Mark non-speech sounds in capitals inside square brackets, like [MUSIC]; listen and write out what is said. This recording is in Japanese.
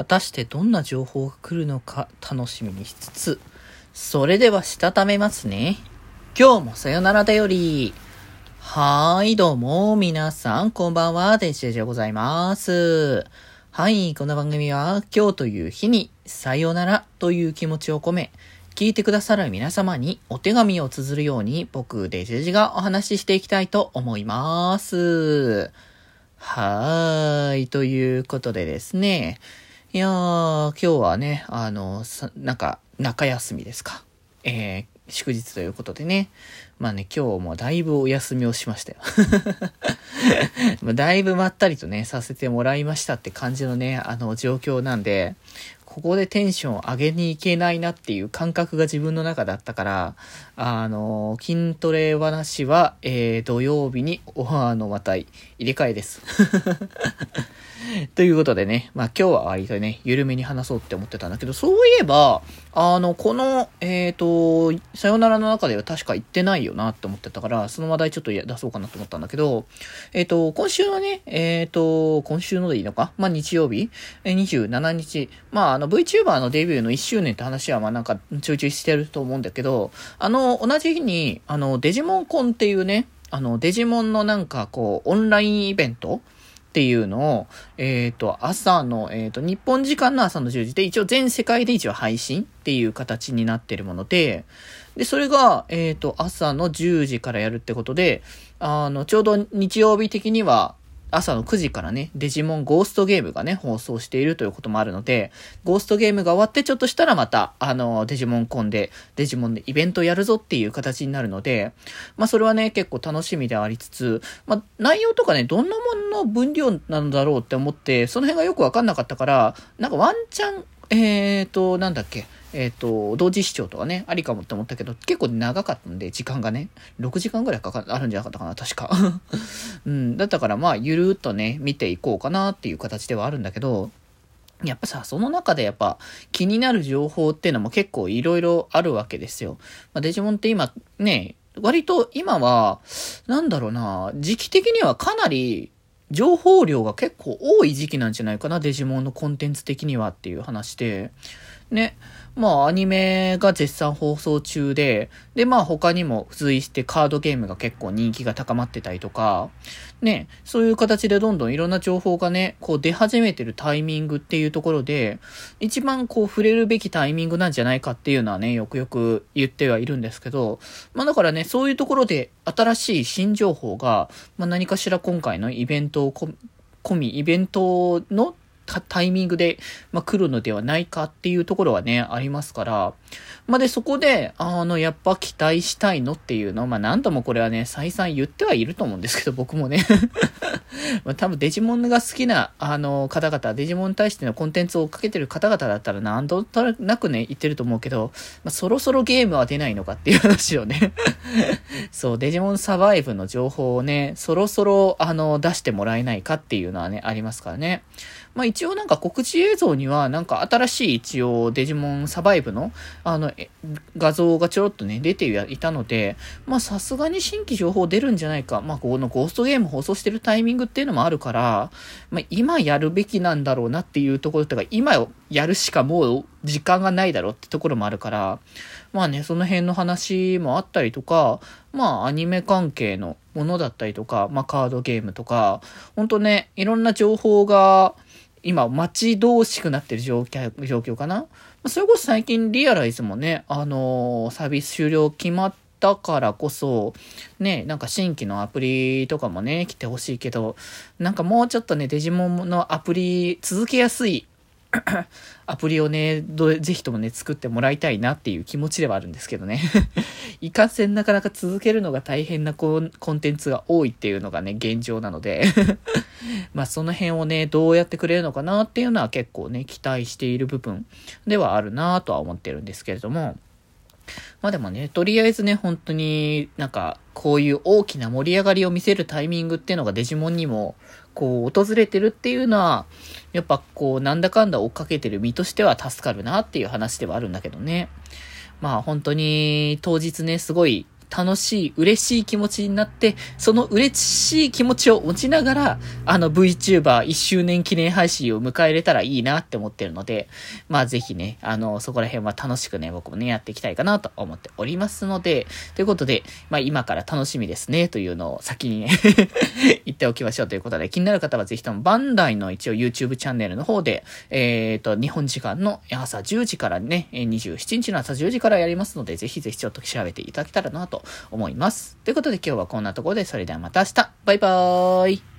果たしてどんな情報が来るのか楽しみにしつつ、それではしたためますね。今日もさよならだより。はーい、どうも、皆さん、こんばんは、デジェジでございます。はい、この番組は、今日という日に、さよならという気持ちを込め、聞いてくださる皆様にお手紙を綴るように、僕、デジェジがお話ししていきたいと思います。はーい、ということでですね、いやー、今日はね、あの、さ、なんか、中休みですか。えー、祝日ということでね。まあね、今日もだいぶお休みをしましたよ。[LAUGHS] だいぶまったりとね、させてもらいましたって感じのね、あの状況なんで、ここでテンション上げに行けないなっていう感覚が自分の中だったから、あの、筋トレ話は、えー、土曜日に、おあの、また入れ替えです。[LAUGHS] ということでね、まあ今日は割とね、緩めに話そうって思ってたんだけど、そういえば、あの、この、えっ、ー、と、さよならの中では確か言ってないよなって思ってたから、その話題ちょっと出そうかなと思ったんだけど、えっ、ー、と、今週のね、えっ、ー、と、今週のでいいのか？まあ日曜日、え27日、まあの VTuber のデビューの1周年って話はまあなんかちょいちょいしてると思うんだけど、あの、同じ日に、あの、デジモンコンっていうね、あの、デジモンのなんかこう、オンラインイベントっていうのを、えっ、ー、と、朝の、えっ、ー、と、日本時間の朝の10時で、一応全世界で一応配信っていう形になってるもので、で、それが、えっ、ー、と、朝の10時からやるってことで、あの、ちょうど日曜日的には、朝の9時からね、デジモンゴーストゲームがね、放送しているということもあるので、ゴーストゲームが終わってちょっとしたらまた、あの、デジモンコンで、デジモンでイベントやるぞっていう形になるので、まあそれはね、結構楽しみでありつつ、まあ内容とかね、どんなものの分量なんだろうって思って、その辺がよくわかんなかったから、なんかワンチャン、えーと、なんだっけ、えっ、ー、と、同時視聴とかね、ありかもって思ったけど、結構長かったんで、時間がね、6時間ぐらいかか、あるんじゃなかったかな、確か。[LAUGHS] うん、だったからまあ、ゆるーっとね、見ていこうかなっていう形ではあるんだけど、やっぱさ、その中でやっぱ気になる情報っていうのも結構いろいろあるわけですよ。まあ、デジモンって今ね、割と今は、なんだろうな、時期的にはかなり情報量が結構多い時期なんじゃないかな、デジモンのコンテンツ的にはっていう話で。ね。まあ、アニメが絶賛放送中で、で、まあ、他にも付随してカードゲームが結構人気が高まってたりとか、ね、そういう形でどんどんいろんな情報がね、こう出始めてるタイミングっていうところで、一番こう触れるべきタイミングなんじゃないかっていうのはね、よくよく言ってはいるんですけど、まあだからね、そういうところで新しい新情報が、まあ何かしら今回のイベントを込み、イベントのタイミングで、まあ、来るのではないかっていうところはね、ありますから、まあ、で、そこで、あの、やっぱ期待したいのっていうのを、まあ、何度もこれはね、再三言ってはいると思うんですけど、僕もね。[LAUGHS] まあ、多分デジモンが好きな、あの、方々、デジモンに対してのコンテンツを追っかけてる方々だったら何度となくね、言ってると思うけど、まあ、そろそろゲームは出ないのかっていう話をね。[LAUGHS] そう、デジモンサバイブの情報をね、そろそろ、あの、出してもらえないかっていうのはね、ありますからね。まあ一一応なんか告知映像にはなんか新しい一応デジモンサバイブのあの画像がちょろっとね出ていたので、まあさすがに新規情報出るんじゃないか。まあこのゴーストゲーム放送してるタイミングっていうのもあるから、まあ今やるべきなんだろうなっていうところとか、今やるしかもう時間がないだろうってところもあるから、まあね、その辺の話もあったりとか、まあアニメ関係のものだったりとか、まあカードゲームとか、ほんとね、いろんな情報が、今、待ち遠しくなってる状況状況かな？それこそ最近リアライズもね、あのー、サービス終了決まったからこそ、ね、なんか新規のアプリとかもね、来てほしいけど、なんかもうちょっとね、デジモンのアプリ続けやすい [COUGHS] アプリをね、ぜひともね、作ってもらいたいなっていう気持ちではあるんですけどね。[LAUGHS] いかんせんなかなか続けるのが大変なコンテンツが多いっていうのがね、現状なので [LAUGHS] まあその辺をね、どうやってくれるのかなっていうのは結構ね、期待している部分ではあるなとは思ってるんですけれども。まあでもね、とりあえずね、本当になんか、こういう大きな盛り上がりを見せるタイミングっていうのがデジモンにも、こう、訪れてるっていうのは、やっぱこう、なんだかんだ追っかけてる身としては助かるなっていう話ではあるんだけどね。まあ本当に、当日ね、すごい楽しい、嬉しい気持ちになって、その嬉しい気持ちを持ちながら、あの VTuber1 周年記念配信を迎えれたらいいなって思ってるので、まあぜひね、あの、そこら辺は楽しくね、僕もね、やっていきたいかなと思っておりますので、ということで、まあ今から楽しみですね、というのを先にね [LAUGHS] 言っておきましょう。ということで、気になる方はぜひともバンダイの一応 YouTube チャンネルの方で、えっ、ー、と、日本時間の朝10時からね、27日の朝10時からやりますので、ぜひぜひちょっと調べていただけたらなとと思います。ということで今日はこんなところで、それではまた明日バイバーイ